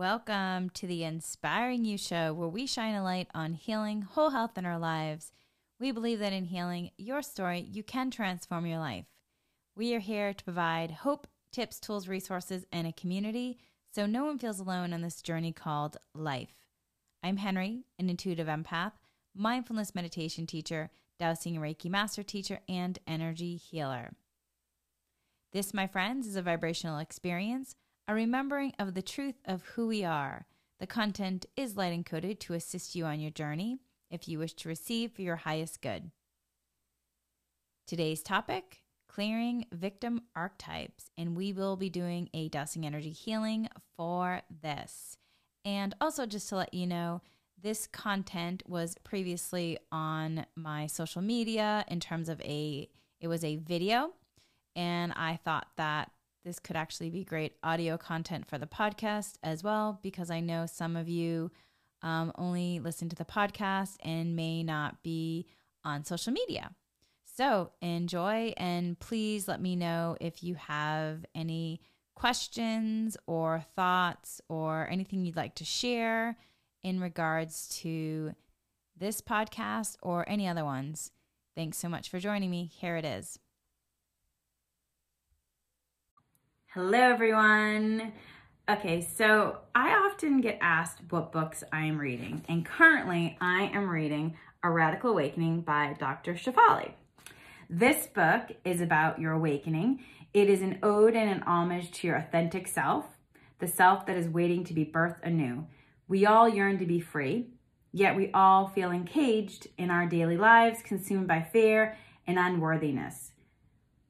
Welcome to the Inspiring You Show, where we shine a light on healing, whole health in our lives. We believe that in healing your story, you can transform your life. We are here to provide hope, tips, tools, resources, and a community so no one feels alone on this journey called life. I'm Henry, an intuitive empath, mindfulness meditation teacher, dowsing Reiki master teacher, and energy healer. This, my friends, is a vibrational experience a remembering of the truth of who we are. The content is light encoded to assist you on your journey if you wish to receive for your highest good. Today's topic clearing victim archetypes, and we will be doing a dowsing energy healing for this. And also, just to let you know, this content was previously on my social media in terms of a it was a video and I thought that this could actually be great audio content for the podcast as well, because I know some of you um, only listen to the podcast and may not be on social media. So enjoy and please let me know if you have any questions or thoughts or anything you'd like to share in regards to this podcast or any other ones. Thanks so much for joining me. Here it is. Hello, everyone. Okay, so I often get asked what books I am reading, and currently I am reading A Radical Awakening by Dr. Shefali. This book is about your awakening. It is an ode and an homage to your authentic self, the self that is waiting to be birthed anew. We all yearn to be free, yet we all feel encaged in our daily lives, consumed by fear and unworthiness.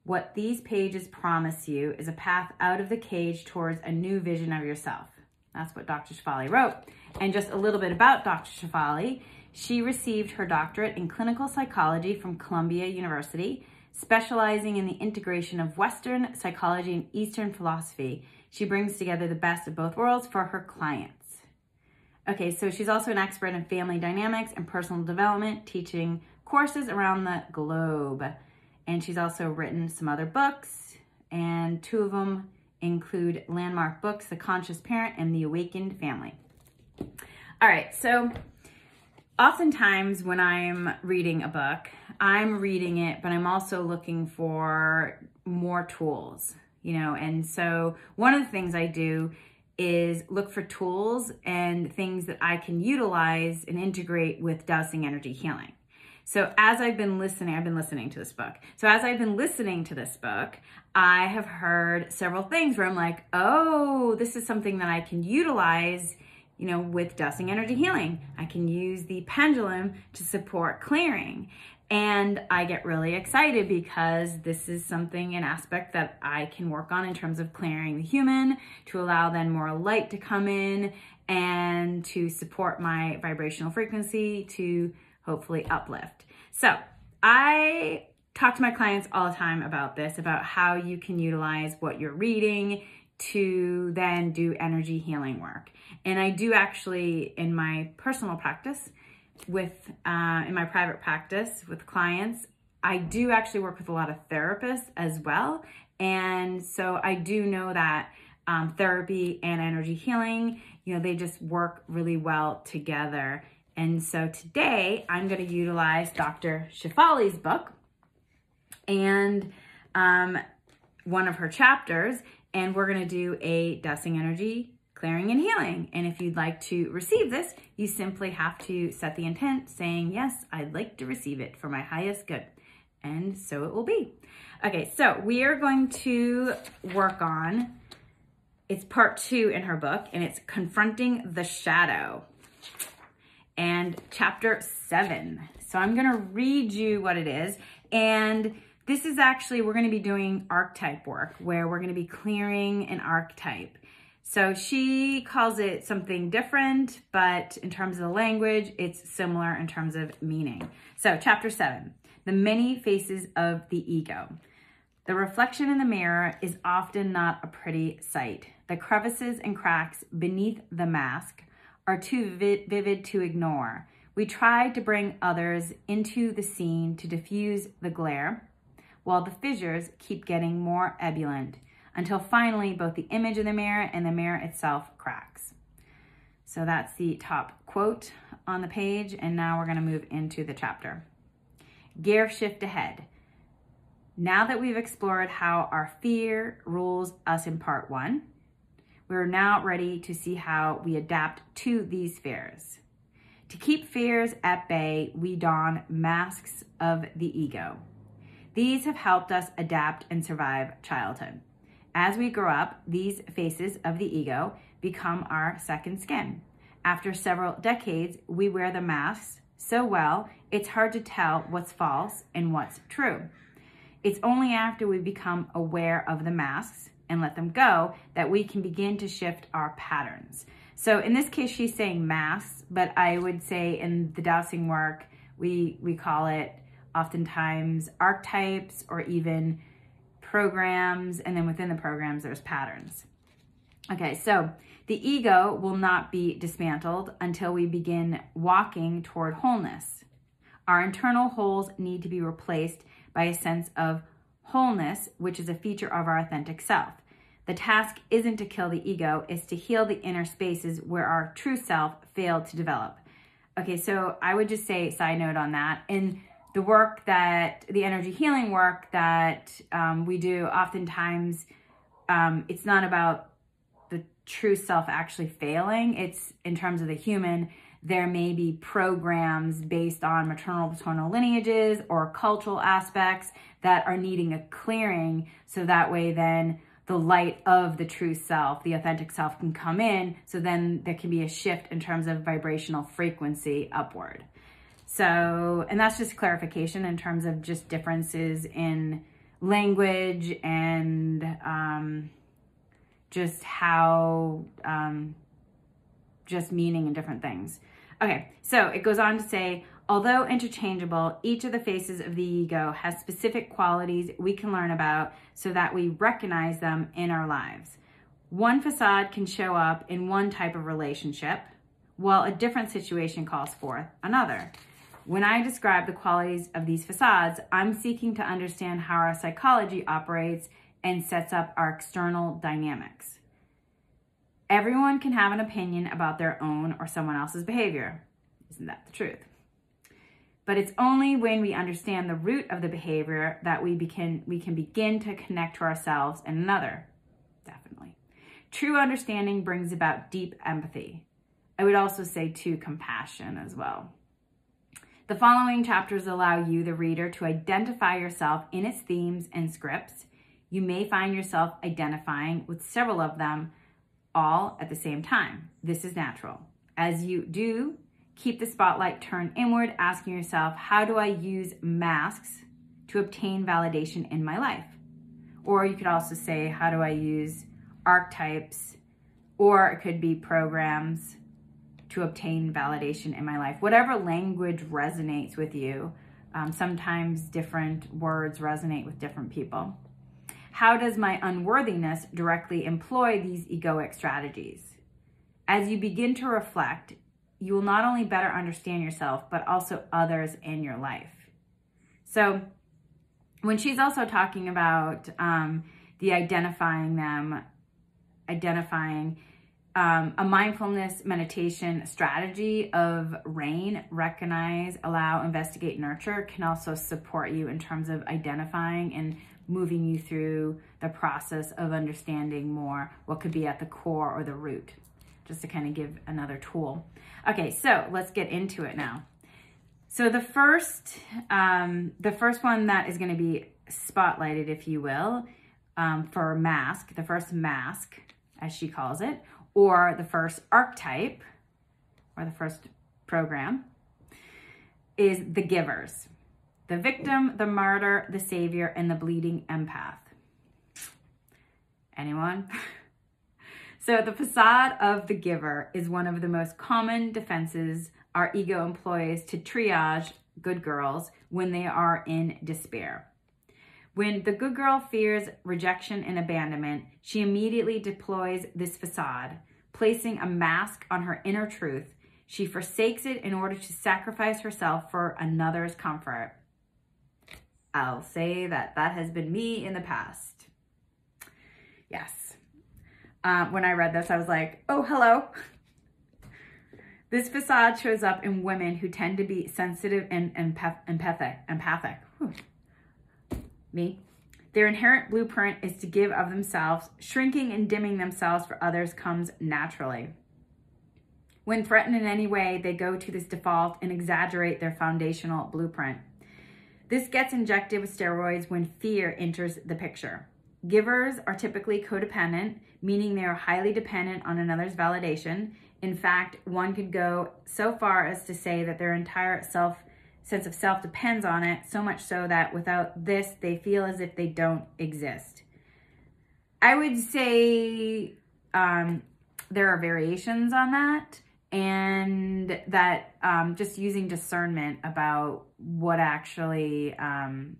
What these pages promise you is a path out of the cage towards a new vision of yourself. That's what Dr. Shefali wrote. And just a little bit about Dr. Shefali. She received her doctorate in clinical psychology from Columbia University, specializing in the integration of Western psychology and Eastern philosophy. She brings together the best of both worlds for her clients. Okay, so she's also an expert in family dynamics and personal development, teaching courses around the globe. And she's also written some other books, and two of them include landmark books The Conscious Parent and The Awakened Family. All right, so oftentimes when I'm reading a book, I'm reading it, but I'm also looking for more tools, you know, and so one of the things I do is look for tools and things that I can utilize and integrate with dowsing energy healing. So as I've been listening, I've been listening to this book. So as I've been listening to this book, I have heard several things where I'm like, oh, this is something that I can utilize, you know, with dowsing energy healing. I can use the pendulum to support clearing. And I get really excited because this is something, an aspect that I can work on in terms of clearing the human to allow then more light to come in and to support my vibrational frequency to hopefully uplift. So I talk to my clients all the time about this, about how you can utilize what you're reading to then do energy healing work. And I do actually in my personal practice with, uh, in my private practice with clients, I do actually work with a lot of therapists as well. And so I do know that um, therapy and energy healing, you know, they just work really well together. And so today I'm going to utilize Dr. Shefali's book and um, one of her chapters, and we're going to do a dowsing energy clearing and healing. And if you'd like to receive this, you simply have to set the intent saying, yes, I'd like to receive it for my highest good. And so it will be. Okay, so we are going to work on, it's part two in her book, and it's confronting the shadow and chapter seven. So I'm to read you what it is. And this is actually, we're to be doing archetype work where we're to be clearing an archetype. So she calls it something different, but in terms of the language, it's similar in terms of meaning. So, chapter seven the many faces of the ego. The reflection in the mirror is often not a pretty sight. The crevices and cracks beneath the mask are too vivid to ignore. We try to bring others into the scene to diffuse the glare, while the fissures keep getting more ebullient, until finally both the image in the mirror and the mirror itself cracks. So that's the top quote on the page. And now we're going to move into the chapter. Gear shift ahead. Now that we've explored how our fear rules us in part one, we're now ready to see how we adapt to these fears. To keep fears at bay, we don masks of the ego. These have helped us adapt and survive childhood. As we grow up, these faces of the ego become our second skin. After several decades, we wear the masks so well, it's hard to tell what's false and what's true. It's only after we become aware of the masks and let them go that we can begin to shift our patterns. So in this case, she's saying mass, but I would say in the dowsing work, we, we call it oftentimes archetypes or even programs. And then within the programs, there's patterns. Okay, so the ego will not be dismantled until we begin walking toward wholeness. Our internal holes need to be replaced by a sense of wholeness, which is a feature of our authentic self. The task isn't to kill the ego, it's to heal the inner spaces where our true self failed to develop. Okay, so I would just say, side note on that, in the work that, the energy healing work that um, we do, oftentimes um, it's not about the true self actually failing. It's in terms of the human, there may be programs based on maternal paternal lineages or cultural aspects that are needing a clearing so that way then the light of the true self, the authentic self can come in. So then there can be a shift in terms of vibrational frequency upward. So, and that's just clarification in terms of just differences in language and um, just how, um, just meaning and different things. Okay, so it goes on to say, although interchangeable, each of the faces of the ego has specific qualities we can learn about so that we recognize them in our lives. One facade can show up in one type of relationship, while a different situation calls forth another. When I describe the qualities of these facades, I'm seeking to understand how our psychology operates and sets up our external dynamics. Everyone can have an opinion about their own or someone else's behavior. Isn't that the truth? But it's only when we understand the root of the behavior that we, begin, we can begin to connect to ourselves and another. Definitely. True understanding brings about deep empathy. I would also say, too, compassion as well. The following chapters allow you, the reader, to identify yourself in its themes and scripts you may find yourself identifying with several of them all at the same time. This is natural. As you do, keep the spotlight turned inward, asking yourself, how do I use masks to obtain validation in my life? Or you could also say, how do I use archetypes? Or it could be programs to obtain validation in my life. Whatever language resonates with you, um, sometimes different words resonate with different people. How does my unworthiness directly employ these egoic strategies? As you begin to reflect, you will not only better understand yourself, but also others in your life. So, when she's also talking about um, the identifying them, identifying um, a mindfulness meditation strategy of RAIN, recognize, allow, investigate, nurture can also support you in terms of identifying and moving you through the process of understanding more what could be at the core or the root, just to kind of give another tool. Okay, so let's get into it now. So the first, um, the first one that is going to be spotlighted, if you will, um, for mask, the first mask, as she calls it, or the first archetype, or the first program, is the givers the victim, the martyr, the savior, and the bleeding empath. Anyone? so the facade of the giver is one of the most common defenses our ego employs to triage good girls when they are in despair. When the good girl fears rejection and abandonment, she immediately deploys this facade, placing a mask on her inner truth. She forsakes it in order to sacrifice herself for another's comfort. I'll say that that has been me in the past. Yes. Um, when I read this, I was like, oh, hello. This facade shows up in women who tend to be sensitive and empath- empathic. Empathic. Me. Their inherent blueprint is to give of themselves. Shrinking and dimming themselves for others comes naturally. When threatened in any way, they go to this default and exaggerate their foundational blueprint. This gets injected with steroids when fear enters the picture. Givers are typically codependent, meaning they are highly dependent on another's validation. In fact, one could go so far as to say that their entire self sense of self depends on it, so much so that without this, they feel as if they don't exist. I would say um, there are variations on that, and that um, just using discernment about what actually um,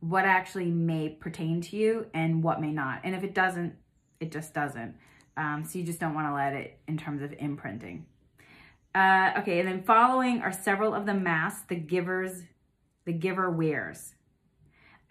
what actually may pertain to you and what may not. And if it doesn't, it just doesn't. Um, so you just don't want to let it in terms of imprinting. Uh, okay, and then following are several of the masks the givers, the giver wears.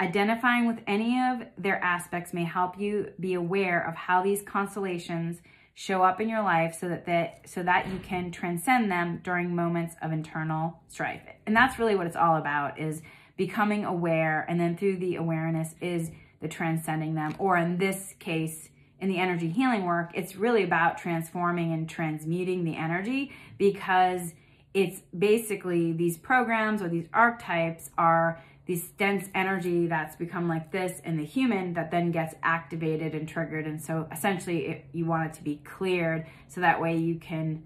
Identifying with any of their aspects may help you be aware of how these constellations show up in your life so that, that so that you can transcend them during moments of internal strife. And that's really what it's all about is becoming aware and then through the awareness is the transcending them or in this case in the energy healing work, it's really about transforming and transmuting the energy because it's basically these programs or these archetypes are this dense energy that's become like this in the human that then gets activated and triggered. And so essentially, it, you want it to be cleared so that way you can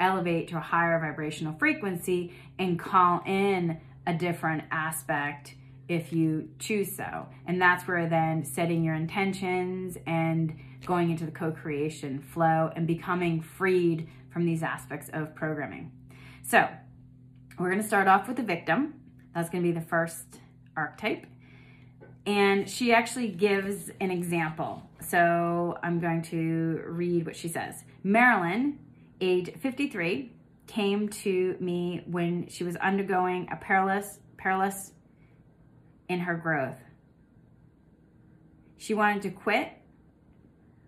elevate to a higher vibrational frequency and call in a different aspect if you choose so. And that's where then setting your intentions and going into the co creation flow and becoming freed from these aspects of programming. So, we're going to start off with the victim. That's going to be the first archetype. And she actually gives an example. So, I'm going to read what she says. Marilyn, age 53, came to me when she was undergoing a perilous, perilous in her growth. She wanted to quit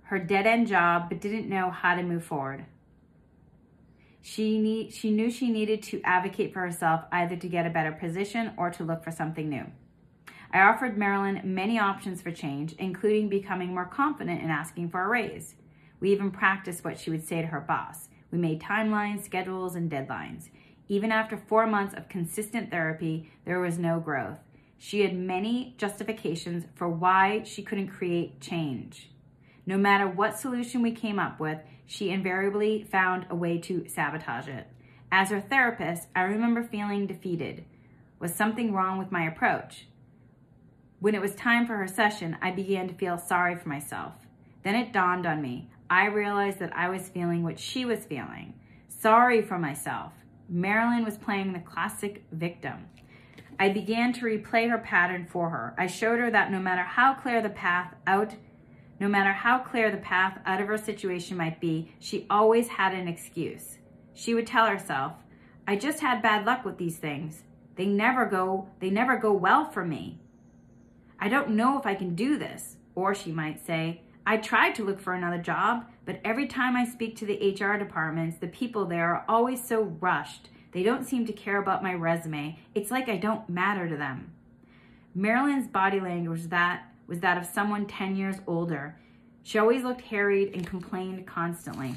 her dead end job, but didn't know how to move forward. She, need, she knew she needed to advocate for herself either to get a better position or to look for something new. I offered Marilyn many options for change, including becoming more confident in asking for a raise. We even practiced what she would say to her boss. We made timelines, schedules, and deadlines. Even after four months of consistent therapy, there was no growth. She had many justifications for why she couldn't create change. No matter what solution we came up with, she invariably found a way to sabotage it. As her therapist, I remember feeling defeated. Was something wrong with my approach? When it was time for her session, I began to feel sorry for myself. Then it dawned on me. I realized that I was feeling what she was feeling. Sorry for myself. Marilyn was playing the classic victim. I began to replay her pattern for her. I showed her that no matter how clear the path out no matter how clear the path out of her situation might be, she always had an excuse. She would tell herself, I just had bad luck with these things. They never go, they never go well for me. I don't know if I can do this. Or she might say, I tried to look for another job, but every time I speak to the HR departments, the people there are always so rushed. They don't seem to care about my resume. It's like I don't matter to them. Marilyn's body language that was that of someone 10 years older. She always looked harried and complained constantly.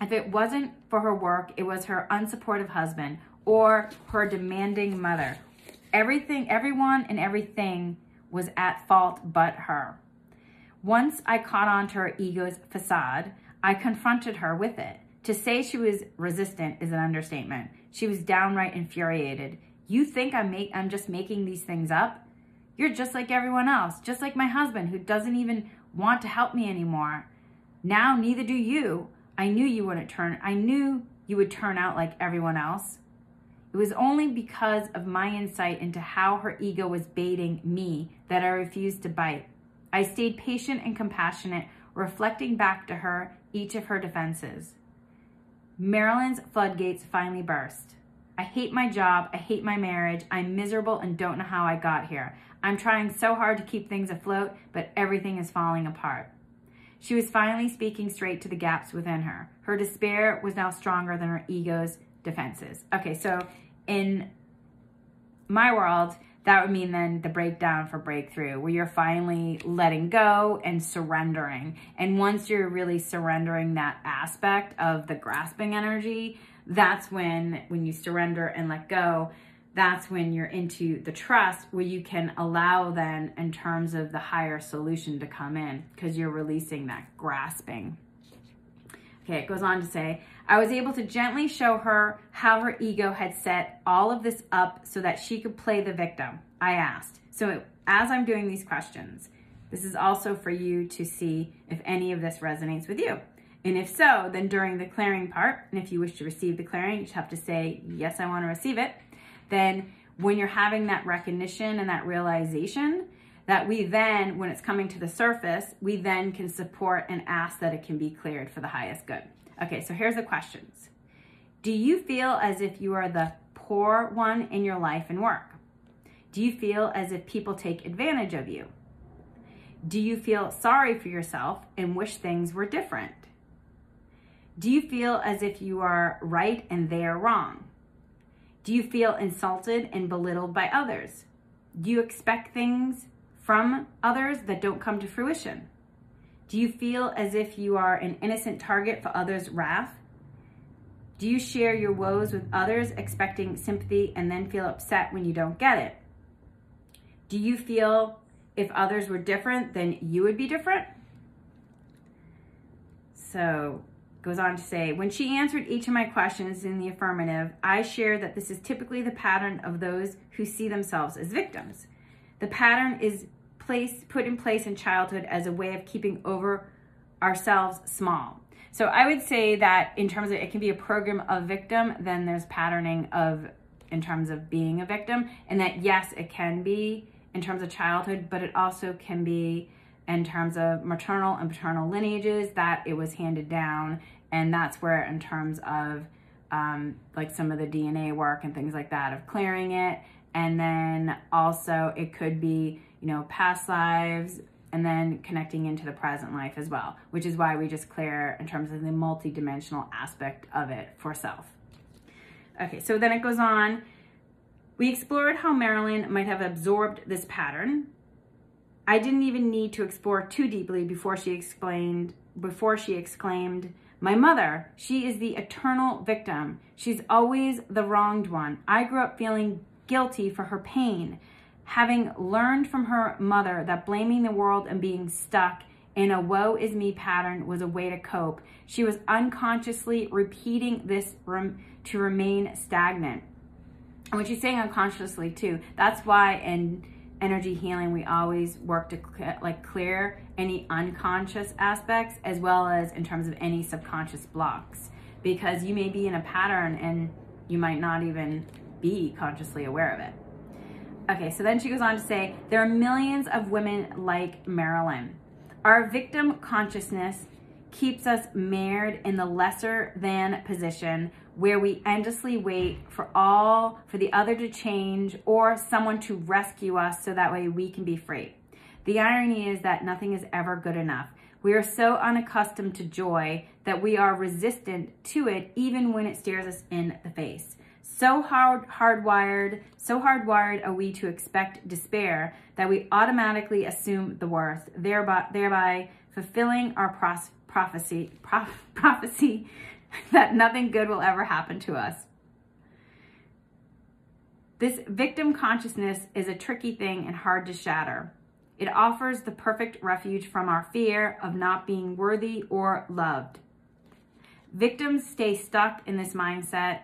If it wasn't for her work, it was her unsupportive husband or her demanding mother. Everything, everyone and everything was at fault but her. Once I caught on to her ego's facade, I confronted her with it. To say she was resistant is an understatement. She was downright infuriated. You think I'm make I'm just making these things up? You're just like everyone else, just like my husband who doesn't even want to help me anymore. Now neither do you. I knew you wouldn't turn I knew you would turn out like everyone else. It was only because of my insight into how her ego was baiting me that I refused to bite. I stayed patient and compassionate, reflecting back to her each of her defenses. Marilyn's floodgates finally burst. I hate my job. I hate my marriage. I'm miserable and don't know how I got here. I'm trying so hard to keep things afloat, but everything is falling apart. She was finally speaking straight to the gaps within her. Her despair was now stronger than her ego's defenses. Okay, so in my world, that would mean then the breakdown for breakthrough, where you're finally letting go and surrendering. And once you're really surrendering that aspect of the grasping energy, that's when when you surrender and let go, that's when you're into the trust where you can allow then in terms of the higher solution to come in because you're releasing that grasping. Okay, it goes on to say, I was able to gently show her how her ego had set all of this up so that she could play the victim. I asked. So, as I'm doing these questions, this is also for you to see if any of this resonates with you. And if so, then during the clearing part, and if you wish to receive the clearing, you just have to say, Yes, I want to receive it then when you're having that recognition and that realization, that we then, when it's coming to the surface, we then can support and ask that it can be cleared for the highest good. Okay, so here's the questions. Do you feel as if you are the poor one in your life and work? Do you feel as if people take advantage of you? Do you feel sorry for yourself and wish things were different? Do you feel as if you are right and they are wrong? Do you feel insulted and belittled by others? Do you expect things from others that don't come to fruition? Do you feel as if you are an innocent target for others' wrath? Do you share your woes with others, expecting sympathy, and then feel upset when you don't get it? Do you feel if others were different, then you would be different? So, goes on to say, when she answered each of my questions in the affirmative, I shared that this is typically the pattern of those who see themselves as victims. The pattern is placed, put in place in childhood as a way of keeping over ourselves small. So I would say that in terms of it can be a program of victim, then there's patterning of in terms of being a victim, and that yes, it can be in terms of childhood, but it also can be in terms of maternal and paternal lineages that it was handed down. And that's where in terms of um, like some of the dna work and things like that of clearing it. And then also it could be you know past lives and then connecting into the present life as well which is why we just clear in terms of the multi-dimensional aspect of it for self okay so then it goes on we explored how marilyn might have absorbed this pattern i didn't even need to explore too deeply before she explained before she exclaimed my mother, she is the eternal victim. She's always the wronged one. I grew up feeling guilty for her pain, having learned from her mother that blaming the world and being stuck in a woe is me pattern was a way to cope. She was unconsciously repeating this rem- to remain stagnant. And when she's saying unconsciously too, that's why in energy healing, we always work to cl- like clear any unconscious aspects as well as in terms of any subconscious blocks because you may be in a pattern and you might not even be consciously aware of it. Okay, so then she goes on to say there are millions of women like Marilyn. Our victim consciousness keeps us mired in the lesser than position where we endlessly wait for all for the other to change or someone to rescue us so that way we can be free. The irony is that nothing is ever good enough. We are so unaccustomed to joy that we are resistant to it even when it stares us in the face. So hard hardwired, so hardwired are we to expect despair that we automatically assume the worst, thereby thereby fulfilling our pros- prophecy prof- prophecy that nothing good will ever happen to us. This victim consciousness is a tricky thing and hard to shatter. It offers the perfect refuge from our fear of not being worthy or loved. Victims stay stuck in this mindset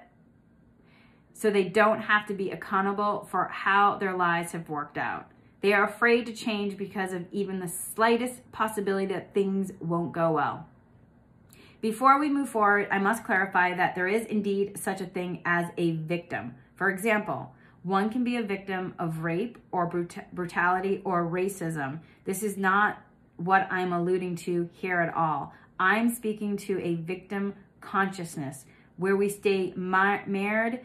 so they don't have to be accountable for how their lives have worked out. They are afraid to change because of even the slightest possibility that things won't go well. Before we move forward, I must clarify that there is indeed such a thing as a victim. For example, one can be a victim of rape or brut- brutality or racism. This is not what I'm alluding to here at all. I'm speaking to a victim consciousness where we stay marred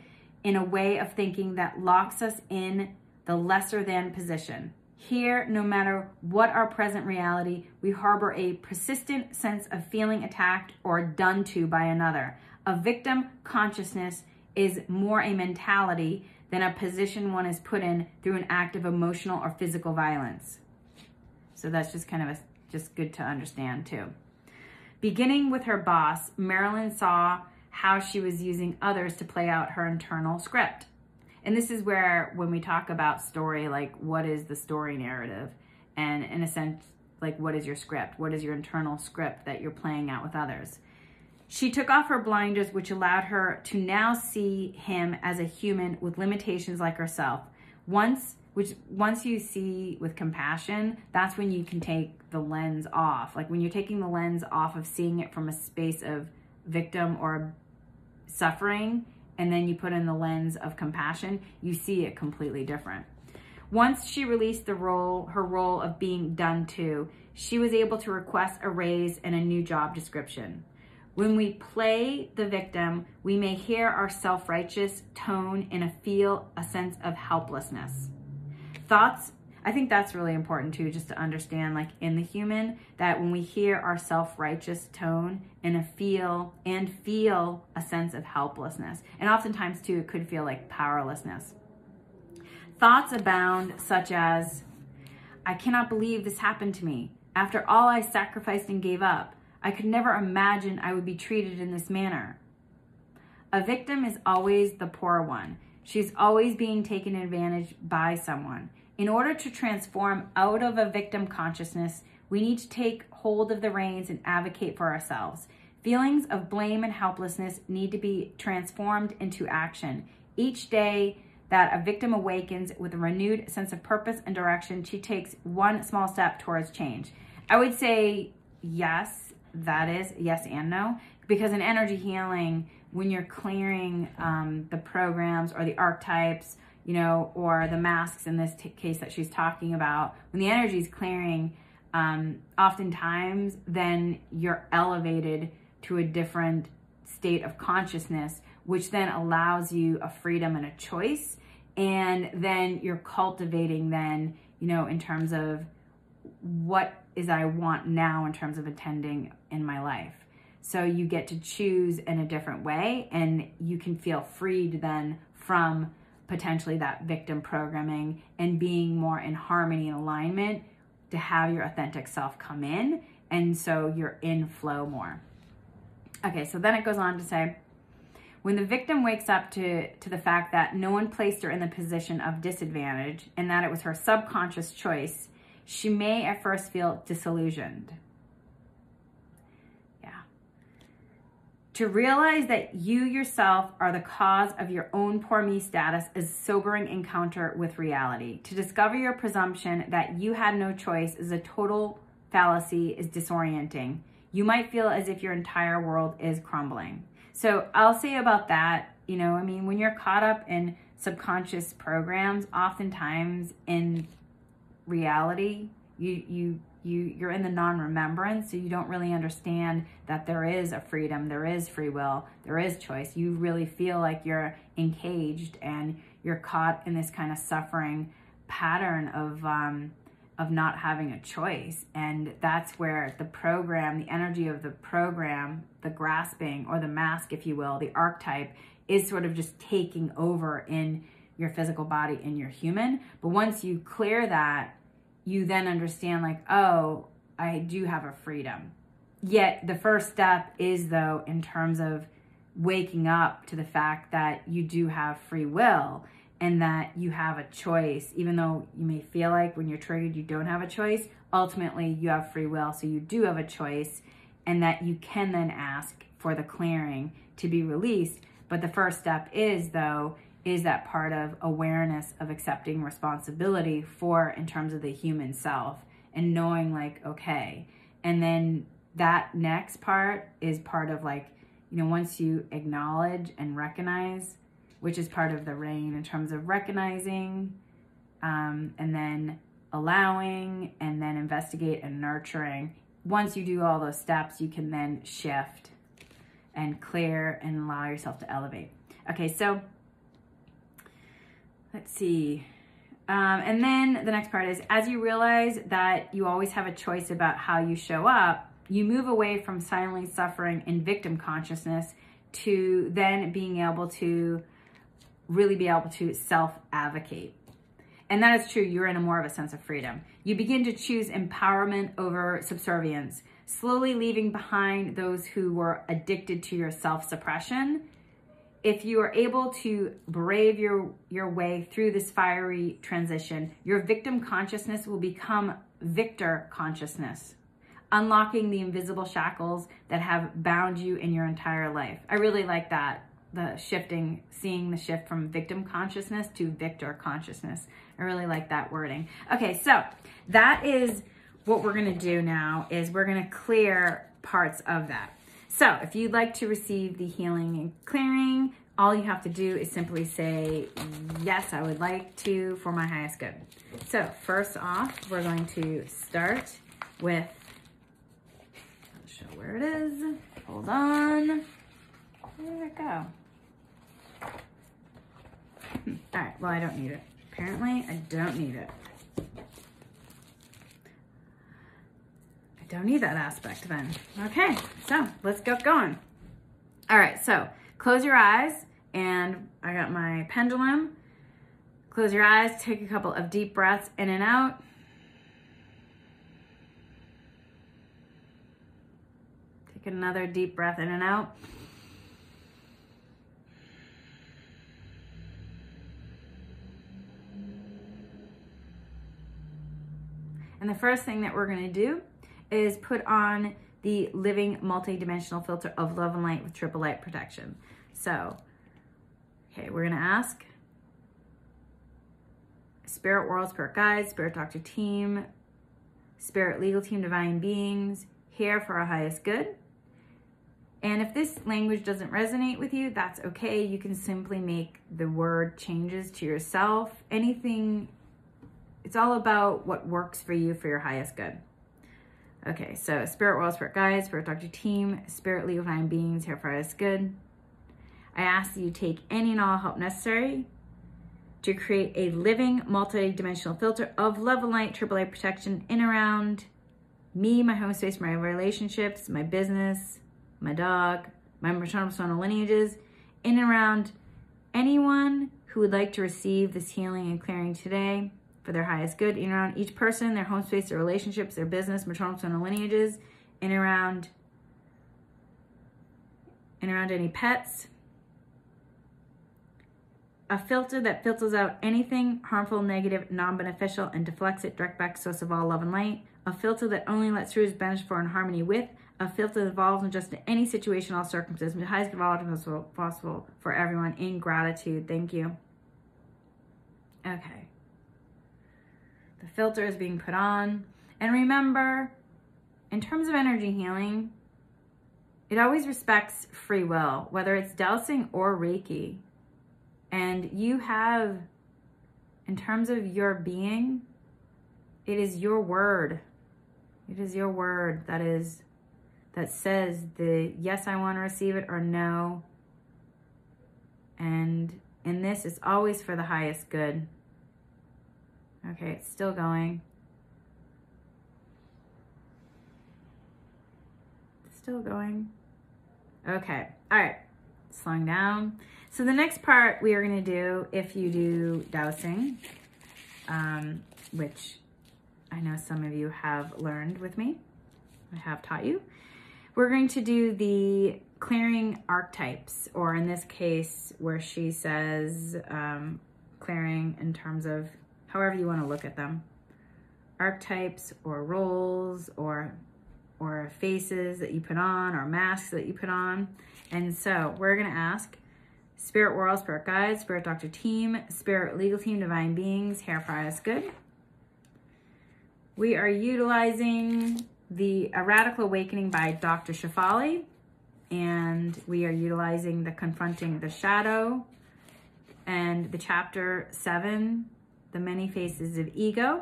in a way of thinking that locks us in the lesser than position. Here, no matter what our present reality, we harbor a persistent sense of feeling attacked or done to by another. A victim consciousness is more a mentality than a position one is put in through an act of emotional or physical violence. So that's just kind of a, just good to understand too. Beginning with her boss, Marilyn saw how she was using others to play out her internal script. And this is where, when we talk about story, like what is the story narrative? And in a sense, like what is your script? What is your internal script that you're playing out with others? She took off her blinders, which allowed her to now see him as a human with limitations like herself. Once, which once you see with compassion, that's when you can take the lens off. Like when you're taking the lens off of seeing it from a space of victim or suffering, and then you put in the lens of compassion, you see it completely different. Once she released the role, her role of being done to, she was able to request a raise and a new job description. When we play the victim, we may hear our self righteous tone and a feel a sense of helplessness. Thoughts, I think that's really important too, just to understand, like in the human, that when we hear our self righteous tone and a feel and feel a sense of helplessness, and oftentimes too, it could feel like powerlessness. Thoughts abound, such as, I cannot believe this happened to me. After all I sacrificed and gave up, I could never imagine I would be treated in this manner. A victim is always the poor one. She's always being taken advantage by someone. In order to transform out of a victim consciousness, we need to take hold of the reins and advocate for ourselves. Feelings of blame and helplessness need to be transformed into action. Each day that a victim awakens with a renewed sense of purpose and direction, she takes one small step towards change. I would say yes, that is yes and no because in energy healing when you're clearing um, the programs or the archetypes you know or the masks in this t- case that she's talking about when the energy is clearing um, oftentimes then you're elevated to a different state of consciousness which then allows you a freedom and a choice and then you're cultivating then you know in terms of what is I want now in terms of attending in my life. So you get to choose in a different way and you can feel freed then from potentially that victim programming and being more in harmony and alignment to have your authentic self come in and so you're in flow more. Okay, so then it goes on to say when the victim wakes up to, to the fact that no one placed her in the position of disadvantage and that it was her subconscious choice, she may at first feel disillusioned. To realize that you yourself are the cause of your own poor me status is sobering encounter with reality. To discover your presumption that you had no choice is a total fallacy is disorienting. You might feel as if your entire world is crumbling. So I'll say about that, you know, I mean, when you're caught up in subconscious programs, oftentimes in reality you you you you're in the non-remembrance so you don't really understand that there is a freedom there is free will there is choice. You really feel like you're encaged and you're caught in this kind of suffering pattern of um, of not having a choice. And that's where the program the energy of the program the grasping or the mask if you will the archetype is sort of just taking over in your physical body in your human. But once you clear that you then understand like, oh, I do have a freedom. Yet the first step is though in terms of waking up to the fact that you do have free will and that you have a choice even though you may feel like when you're triggered you don't have a choice ultimately you have free will so you do have a choice and that you can then ask for the clearing to be released but the first step is though is that part of awareness of accepting responsibility for in terms of the human self and knowing like okay and then that next part is part of like you know once you acknowledge and recognize which is part of the rain in terms of recognizing um, and then allowing and then investigate and nurturing once you do all those steps you can then shift and clear and allow yourself to elevate. Okay so let's see. Um, and then the next part is as you realize that you always have a choice about how you show up, you move away from silently suffering in victim consciousness to then being able to really be able to self advocate. And that is true, you're in a more of a sense of freedom. You begin to choose empowerment over subservience, slowly leaving behind those who were addicted to your self suppression if you are able to brave your your way through this fiery transition, your victim consciousness will become victor consciousness, unlocking the invisible shackles that have bound you in your entire life. I really like that the shifting, seeing the shift from victim consciousness to victor consciousness. I really like that wording. Okay, so that is what we're to do now is we're to clear parts of that. So if you'd like to receive the healing and clearing, all you have to do is simply say, yes, I would like to for my highest good. So first off, we're going to start with, I'll show where it is. Hold on. Where did it go? Hmm, all right, well, I don't need it. Apparently, I don't need it. Don't need that aspect then. Okay, so let's get going. All right, so close your eyes and I got my pendulum. Close your eyes, take a couple of deep breaths in and out. Take another deep breath in and out. And the first thing that we're gonna do is put on the Living Multi-Dimensional Filter of Love and Light with Triple Light Protection. So, okay, we're gonna ask Spirit World, Spirit Guides, Spirit Doctor Team, Spirit Legal Team, Divine Beings, here for our highest good. And if this language doesn't resonate with you, that's okay. You can simply make the word changes to yourself. Anything, it's all about what works for you for your highest good. Okay, so Spirit World, Spirit Guides, Spirit Doctor Team, Spirit Legal Beings, here for us good. I ask that you take any and all help necessary to create a living multi-dimensional filter of love and light, triple A protection in around me, my home space, my relationships, my business, my dog, my maternal sonal lineages, in and around anyone who would like to receive this healing and clearing today for their highest good in around each person, their home space, their relationships, their business, maternal paternal lineages, in around and around any pets. A filter that filters out anything harmful, negative, non-beneficial, and deflects it direct back source of all love and light. A filter that only lets through is beneficial for in harmony with. A filter that evolves in just in any situation, all circumstances, the highest possible, possible for everyone in gratitude. Thank you. Okay. The filter is being put on. And remember, in terms of energy healing, it always respects free will, whether it's dowsing or Reiki. And you have, in terms of your being, it is your word. It is your word that is that says the yes, I want to receive it or no. And in this, it's always for the highest good. Okay, it's still going. Still going. Okay, all right, slowing down. So the next part we are gonna do, if you do dowsing, um, which I know some of you have learned with me, I have taught you, we're going to do the clearing archetypes, or in this case, where she says um, clearing in terms of however you want to look at them. Archetypes or roles or or faces that you put on or masks that you put on. And so we're going to ask Spirit World, Spirit Guide, Spirit Doctor Team, Spirit Legal Team, Divine Beings, Hair Fry Us Good. We are utilizing the A Radical Awakening by Dr. Shefali, and we are utilizing the Confronting the Shadow and the chapter 7 the many faces of ego.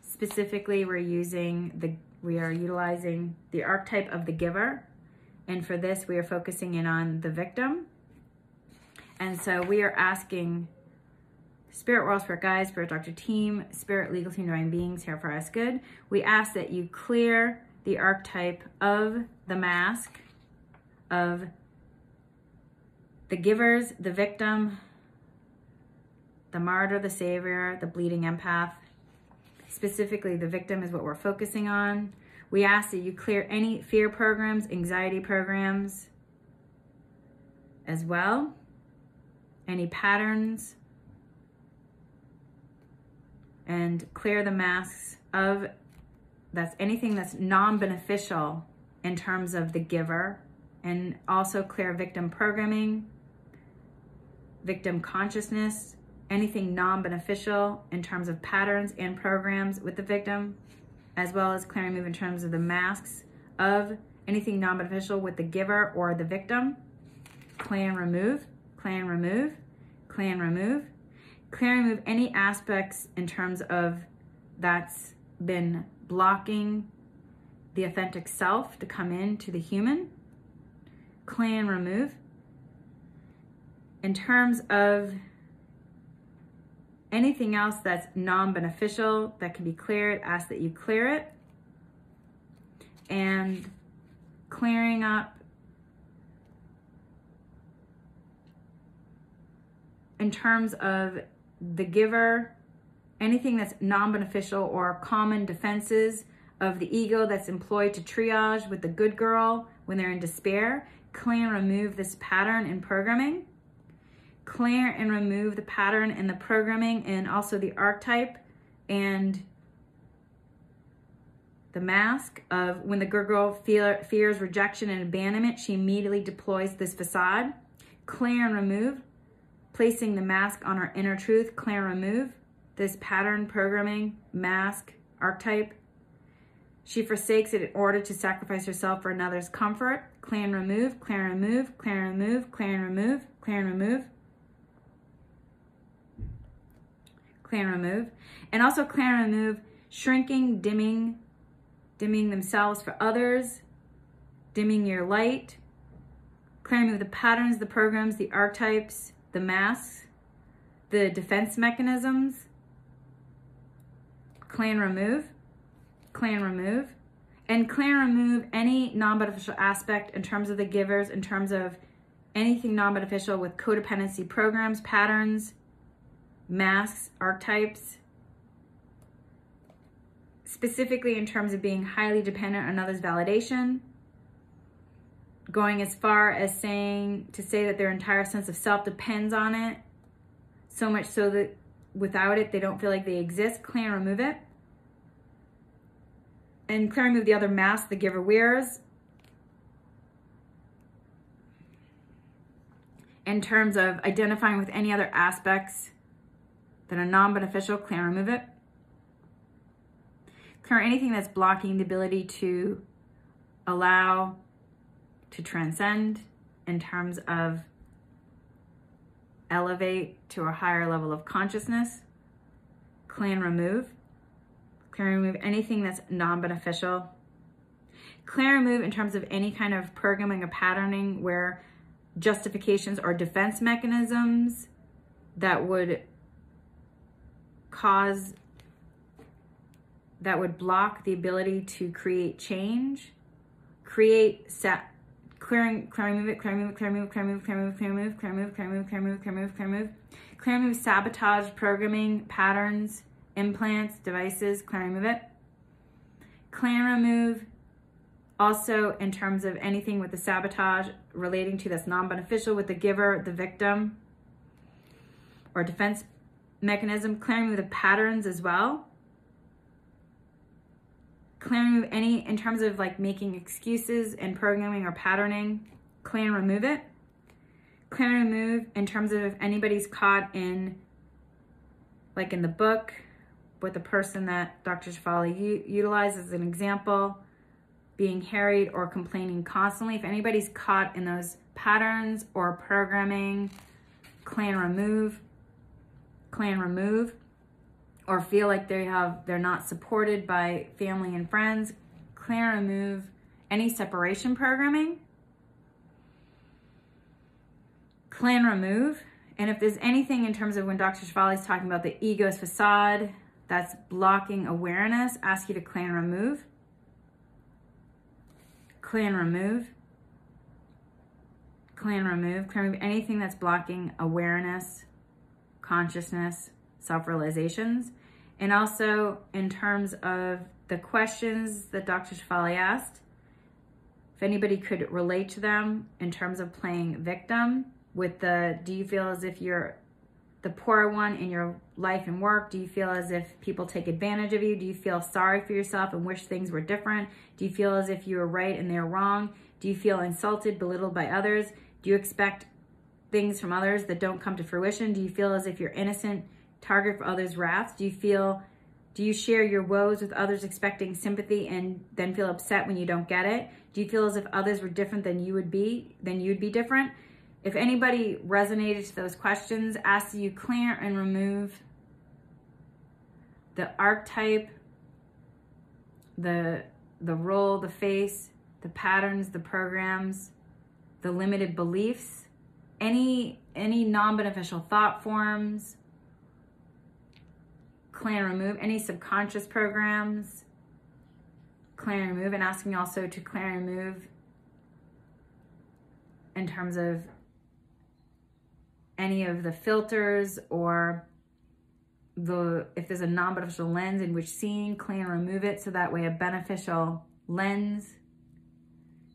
Specifically, we're using the, we are utilizing the archetype of the giver. And for this, we are focusing in on the victim. And so we are asking Spirit World, Spirit Guides, Spirit Doctor Team, Spirit Legal Team, Divine Beings here for us good. We ask that you clear the archetype of the mask, of the givers, the victim, the martyr, the savior, the bleeding empath. Specifically, the victim is what we're focusing on. We ask that you clear any fear programs, anxiety programs as well, any patterns, and clear the masks of that's anything that's non-beneficial in terms of the giver and also clear victim programming victim consciousness anything non-beneficial in terms of patterns and programs with the victim as well as clear and move in terms of the masks of anything non-beneficial with the giver or the victim Clan remove clan remove clan remove clear and remove any aspects in terms of that's been blocking the authentic self to come into the human. Clan remove. In terms of anything else that's non-beneficial that can be cleared, ask that you clear it. And clearing up in terms of the giver, anything that's non beneficial or common defenses of the ego that's employed to triage with the good girl when they're in despair. Clear and remove this pattern in programming. Clear and remove the pattern in the programming and also the archetype and the mask of when the girl fear, fears rejection and abandonment, she immediately deploys this facade. Clear and remove placing the mask on her inner truth, clear and remove this pattern programming, mask, archetype. She forsakes it in order to sacrifice herself for another's comfort. Clear and remove, clear and remove, clear and remove, clear and remove, clear and remove. Clear and remove. And also clear and remove, shrinking, dimming, dimming themselves for others, dimming your light. Clear and remove the patterns, the programs, the archetypes, the masks, the defense mechanisms, clear remove, clear remove, and clear remove any non-beneficial aspect in terms of the givers, in terms of anything non-beneficial with codependency programs, patterns, masks, archetypes, specifically in terms of being highly dependent on others' validation, going as far as saying to say that their entire sense of self depends on it, so much so that without it they don't feel like they exist. Clear and remove it. And clear remove the other mask the giver wears. In terms of identifying with any other aspects that are non beneficial, clear and remove it. Clear anything that's blocking the ability to allow to transcend in terms of elevate to a higher level of consciousness, clear and remove, clear and remove anything that's non-beneficial, clear and remove in terms of any kind of programming or patterning where justifications or defense mechanisms that would cause that would block the ability to create change, create set clearing, clearing, move it, clear, move it, clear, move, clear, move, clear, move, clear, move, move, move, move, move, move, move, sabotage, programming, patterns, implants, devices, clear, move it, clear, remove. Also, in terms of anything with the sabotage relating to that's non-beneficial with the giver, the victim, or defense mechanism, clearing the patterns as well. Clearing any in terms of like making excuses and programming or patterning clear and remove it. Clear and remove in terms of if anybody's caught in like in the book with the person that dr shefali u- utilized as an example being harried or complaining constantly. If anybody's caught in those patterns or programming clear and remove clear and remove or feel like they have they're not supported by family and friends, clan remove any separation programming. Clan remove And if there's anything in terms of when Dr. Shefali is talking about the ego's facade that's blocking awareness, ask you to clan remove. Clan remove. Clan remove. Clear and remove anything that's blocking awareness, consciousness, self-realizations. And also in terms of the questions that Dr. Shefali asked, if anybody could relate to them in terms of playing victim with the, do you feel as if you're the poor one in your life and work? Do you feel as if people take advantage of you? Do you feel sorry for yourself and wish things were different? Do you feel as if you were right and they're wrong? Do you feel insulted, belittled by others? Do you expect things from others that don't come to fruition? Do you feel as if you're innocent, target for others' wrath? Do you feel do you share your woes with others expecting sympathy and then feel upset when you don't get it? Do you feel as if others were different than you would be, then you'd be different? If anybody resonated to those questions, ask you clear and remove the archetype, the the role, the face, the patterns, the programs, the limited beliefs, any any non-beneficial thought forms, clear and remove any subconscious programs, clear and remove, and asking also to clear and remove in terms of any of the filters or the if there's a non-beneficial lens in which seeing, clear and remove it so that way a beneficial lens,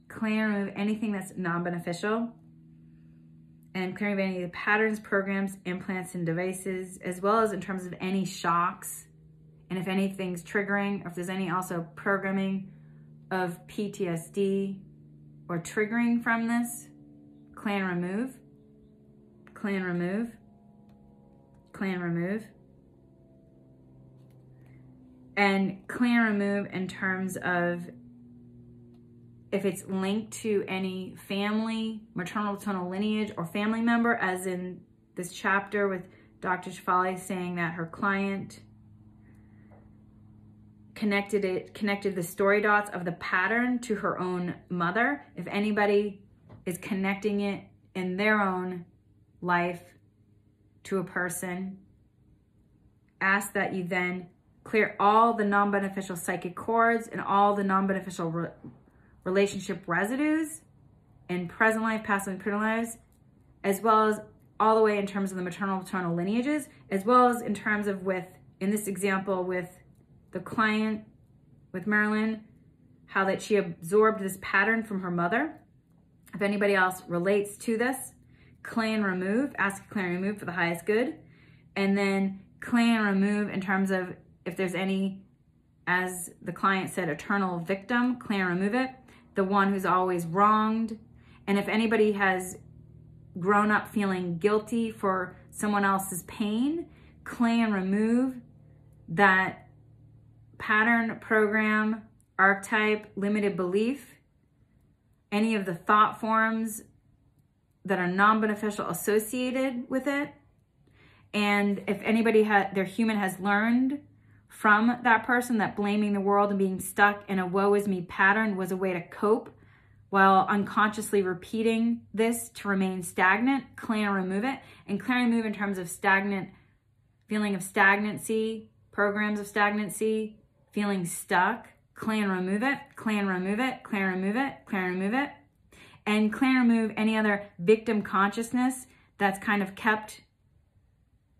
clear and remove anything that's non-beneficial and clearing any of the patterns, programs, implants, and devices, as well as in terms of any shocks, and if anything's triggering, or if there's any also programming of PTSD or triggering from this, clan remove, clan remove, clan remove. And clan remove in terms of if it's linked to any family, maternal, paternal lineage, or family member, as in this chapter with Dr. Shefali saying that her client connected it, connected the story dots of the pattern to her own mother. If anybody is connecting it in their own life to a person, ask that you then clear all the non-beneficial psychic cords and all the non-beneficial relationship residues in present life, past life, present lives, as well as all the way in terms of the maternal paternal lineages, as well as in terms of with, in this example, with the client, with Marilyn, how that she absorbed this pattern from her mother. If anybody else relates to this, clean remove, ask clean remove for the highest good. And then clean remove in terms of if there's any, as the client said, eternal victim, clean remove it the one who's always wronged. And if anybody has grown up feeling guilty for someone else's pain, claim and remove that pattern, program, archetype, limited belief, any of the thought forms that are non-beneficial associated with it. And if anybody had their human has learned from that person that blaming the world and being stuck in a woe is me pattern was a way to cope while unconsciously repeating this to remain stagnant, clear and remove it. And clear and remove in terms of stagnant, feeling of stagnancy, programs of stagnancy, feeling stuck, clear and remove it, clear and remove it, clear and remove it, clear and remove it. And clear and remove any other victim consciousness that's kind of kept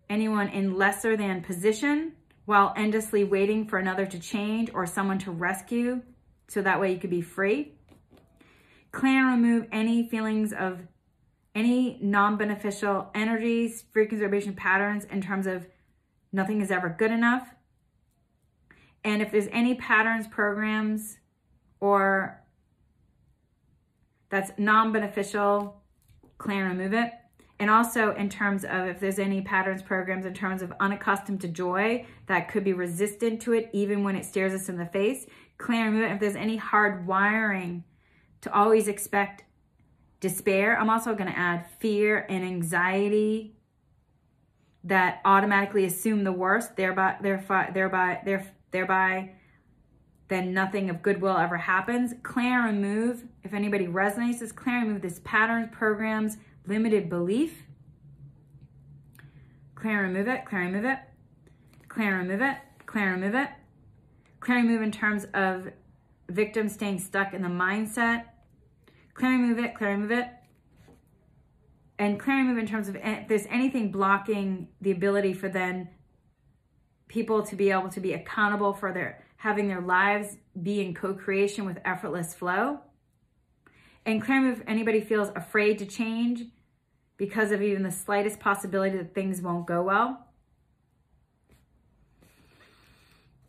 anyone in lesser than position while endlessly waiting for another to change or someone to rescue so that way you could be free. Clear and remove any feelings of any non-beneficial energies, frequency vibration patterns in terms of nothing is ever good enough. And if there's any patterns, programs, or that's non-beneficial, clear and remove it. And also in terms of if there's any patterns, programs in terms of unaccustomed to joy that could be resistant to it even when it stares us in the face, clear and remove. If there's any hard wiring to always expect despair, I'm also going to add fear and anxiety that automatically assume the worst, thereby, thereby, thereby, thereby, then nothing of goodwill ever happens. Clear and remove, if anybody resonates, this clear and remove this patterns, programs, limited belief, Clear and remove it, clear and remove it, clear and remove it, clear and remove it. Clear and remove in terms of victim staying stuck in the mindset. Clear and remove it, clear and remove it. And clear and remove in terms of if there's anything blocking the ability for then people to be able to be accountable for their having their lives be in co-creation with effortless flow. And clear if anybody feels afraid to change because of even the slightest possibility that things won't go well.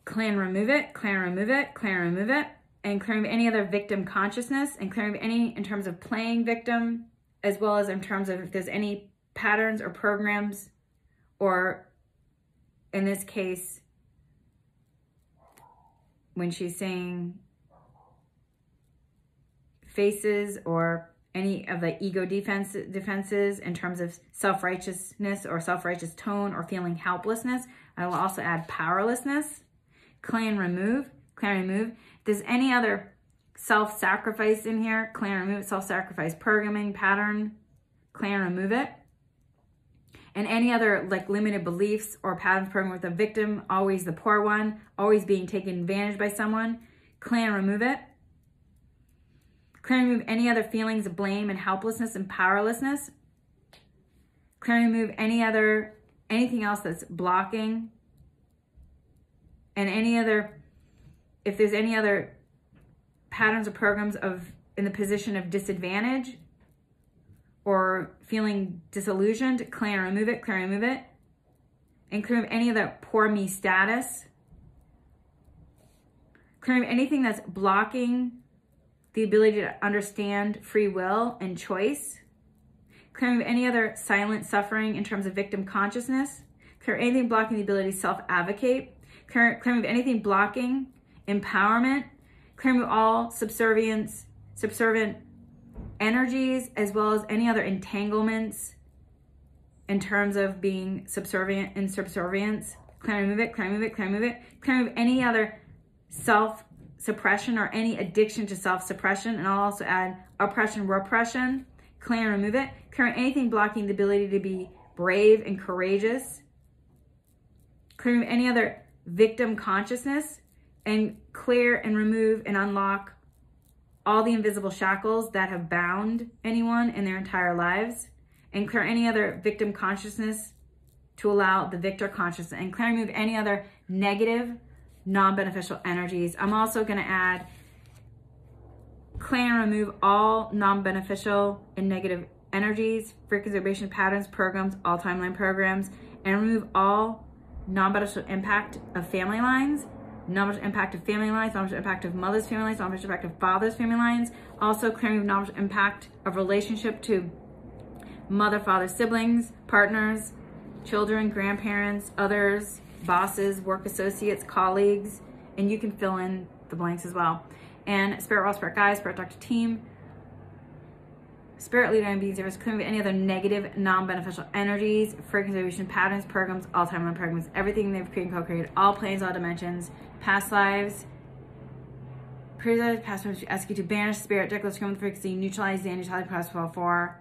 Clear remove it, clear remove it, clear remove it, and clearing any other victim consciousness and clearing any in terms of playing victim, as well as in terms of if there's any patterns or programs, or in this case, when she's saying faces or any of the ego defense defenses in terms of self-righteousness or self-righteous tone or feeling helplessness. I will also add powerlessness, clear and remove, clear and remove. If there's any other self-sacrifice in here, clear and remove self-sacrifice programming pattern, clear and remove it. And any other like limited beliefs or patterns program with a victim, always the poor one, always being taken advantage by someone, clear and remove it Clear and remove any other feelings of blame and helplessness and powerlessness. Clear and remove any other, anything else that's blocking. And any other, if there's any other patterns or programs of in the position of disadvantage or feeling disillusioned, clear and remove it, clear and remove it. And clear any of the poor me status. Clear anything that's blocking the ability to understand free will and choice, clearing of any other silent suffering in terms of victim consciousness, clear anything blocking the ability to self-advocate, clearing of anything blocking empowerment, clearing of all subservience, subservient energies, as well as any other entanglements in terms of being subservient and subservience, clearing of it, clearing of it, clearing of it, clearing of any other self suppression or any addiction to self-suppression. And I'll also add oppression, repression, clear and remove it. Clear anything blocking the ability to be brave and courageous. Clear any other victim consciousness and clear and remove and unlock all the invisible shackles that have bound anyone in their entire lives and clear any other victim consciousness to allow the victor consciousness and clear and remove any other negative non-beneficial energies. I'm also going to add clear and remove all non-beneficial and negative energies, frequency vibration patterns, programs, all timeline programs, and remove all non-beneficial impact of family lines, non-beneficial impact of family lines, non-beneficial impact of mother's family lines, non-beneficial impact of father's family lines, also clear and non-beneficial impact of relationship to mother, father, siblings, partners, children, grandparents, others, bosses, work associates, colleagues, and you can fill in the blanks as well. And Spirit World, Spirit Guide, Spirit Doctor Team, Spirit Leader and being service, could be any other negative, non-beneficial energies, frequency vibration patterns, programs, all timeline programs, everything they've created co-created, all planes, all dimensions, past lives, previous past lives, ask you to banish spirit, declare scream with frequency, neutralize the neutrality process for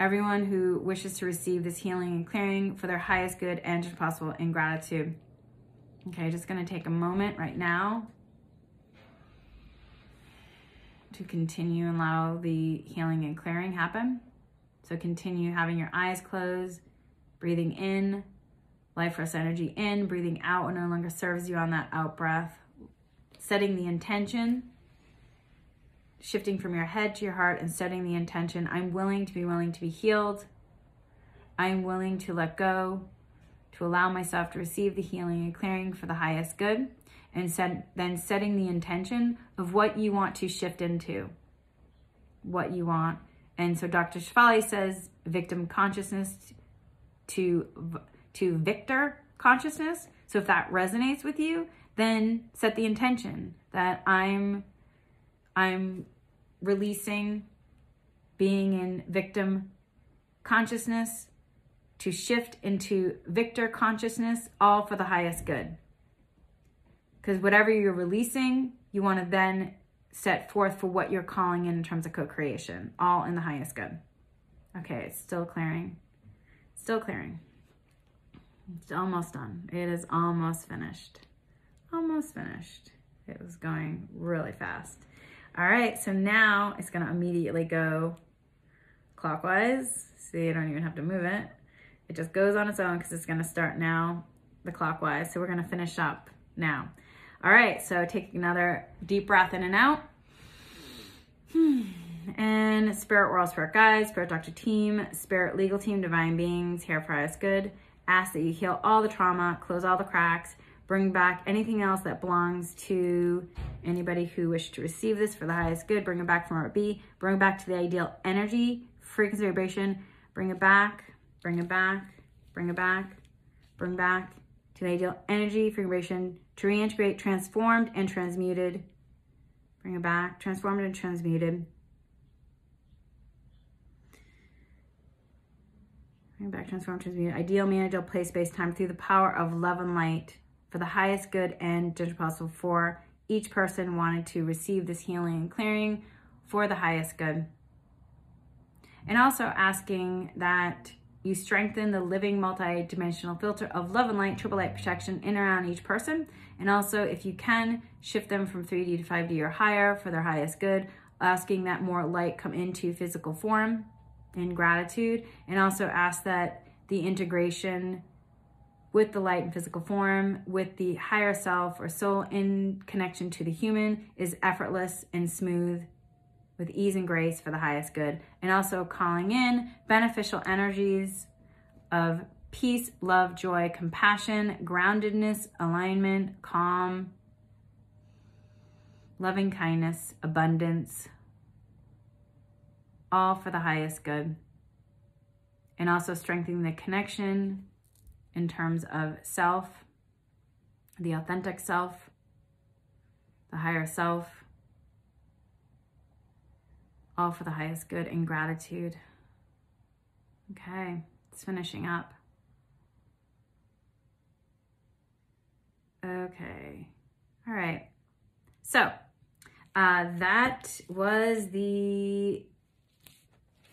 everyone who wishes to receive this healing and clearing for their highest good and possible in gratitude. Okay, just going to take a moment right now to continue and allow the healing and clearing happen. So continue having your eyes closed, breathing in, life force energy in, breathing out what no longer serves you on that out breath, setting the intention shifting from your head to your heart and setting the intention I'm willing to be willing to be healed. I'm willing to let go, to allow myself to receive the healing and clearing for the highest good. And set, then setting the intention of what you want to shift into, what you want. And so Dr. Shefali says victim consciousness to, to victor consciousness. So if that resonates with you, then set the intention that I'm I'm releasing being in victim consciousness to shift into victor consciousness, all for the highest good. Because whatever you're releasing, you want to then set forth for what you're calling in in terms of co-creation, all in the highest good. Okay, it's still clearing. Still clearing. It's almost done. It is almost finished. Almost finished. It was going really fast. All right, so now it's gonna immediately go clockwise. See, I don't even have to move it. It just goes on its own because it's gonna start now the clockwise. So we're gonna finish up now. All right, so take another deep breath in and out. Hmm, and Spirit World, Spirit Guides, Spirit Doctor Team, Spirit Legal Team, Divine Beings, here for us good. Ask that you heal all the trauma, close all the cracks, bring back anything else that belongs to anybody who wished to receive this for the highest good. Bring it back from where it be. Bring it back to the ideal energy, frequency, vibration. Bring it back, bring it back, bring it back, bring back to the ideal energy, frequency vibration, to reintegrate, transformed and transmuted. Bring it back, transformed and transmuted. Bring back, transformed, transmuted. Ideal, manageable place, space, time through the power of love and light for the highest good and judgment possible for each person wanted to receive this healing and clearing for the highest good. And also asking that you strengthen the living multi-dimensional filter of love and light, triple light protection in around each person. And also, if you can, shift them from 3D to 5D or higher for their highest good, asking that more light come into physical form in gratitude. And also ask that the integration with the light and physical form, with the higher self or soul in connection to the human is effortless and smooth with ease and grace for the highest good, and also calling in beneficial energies of peace, love, joy, compassion, groundedness, alignment, calm, loving kindness, abundance, all for the highest good. And also strengthening the connection in terms of self, the authentic self, the higher self, all for the highest good and gratitude. Okay, it's finishing up. Okay, all right. So uh, that was the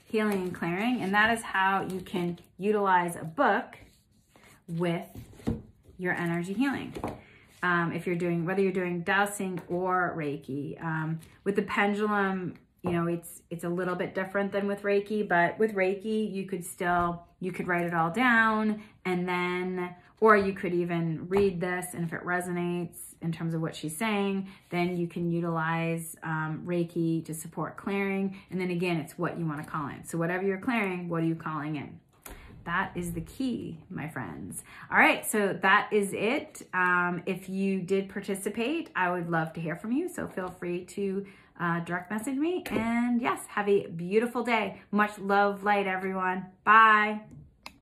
healing and clearing, and that is how you can utilize a book with your energy healing. Um, if you're doing, whether you're doing dowsing or Reiki, um, with the pendulum, you know, it's it's a little bit different than with Reiki, but with Reiki, you could still you could write it all down and then or you could even read this and if it resonates in terms of what she's saying, then you can utilize um, Reiki to support clearing. And then again, it's what you want to call in. So whatever you're clearing, what are you calling in? That is the key, my friends. All right, so that is it. Um, if you did participate, I would love to hear from you. So feel free to uh, direct message me. And yes, have a beautiful day. Much love, light, everyone. Bye.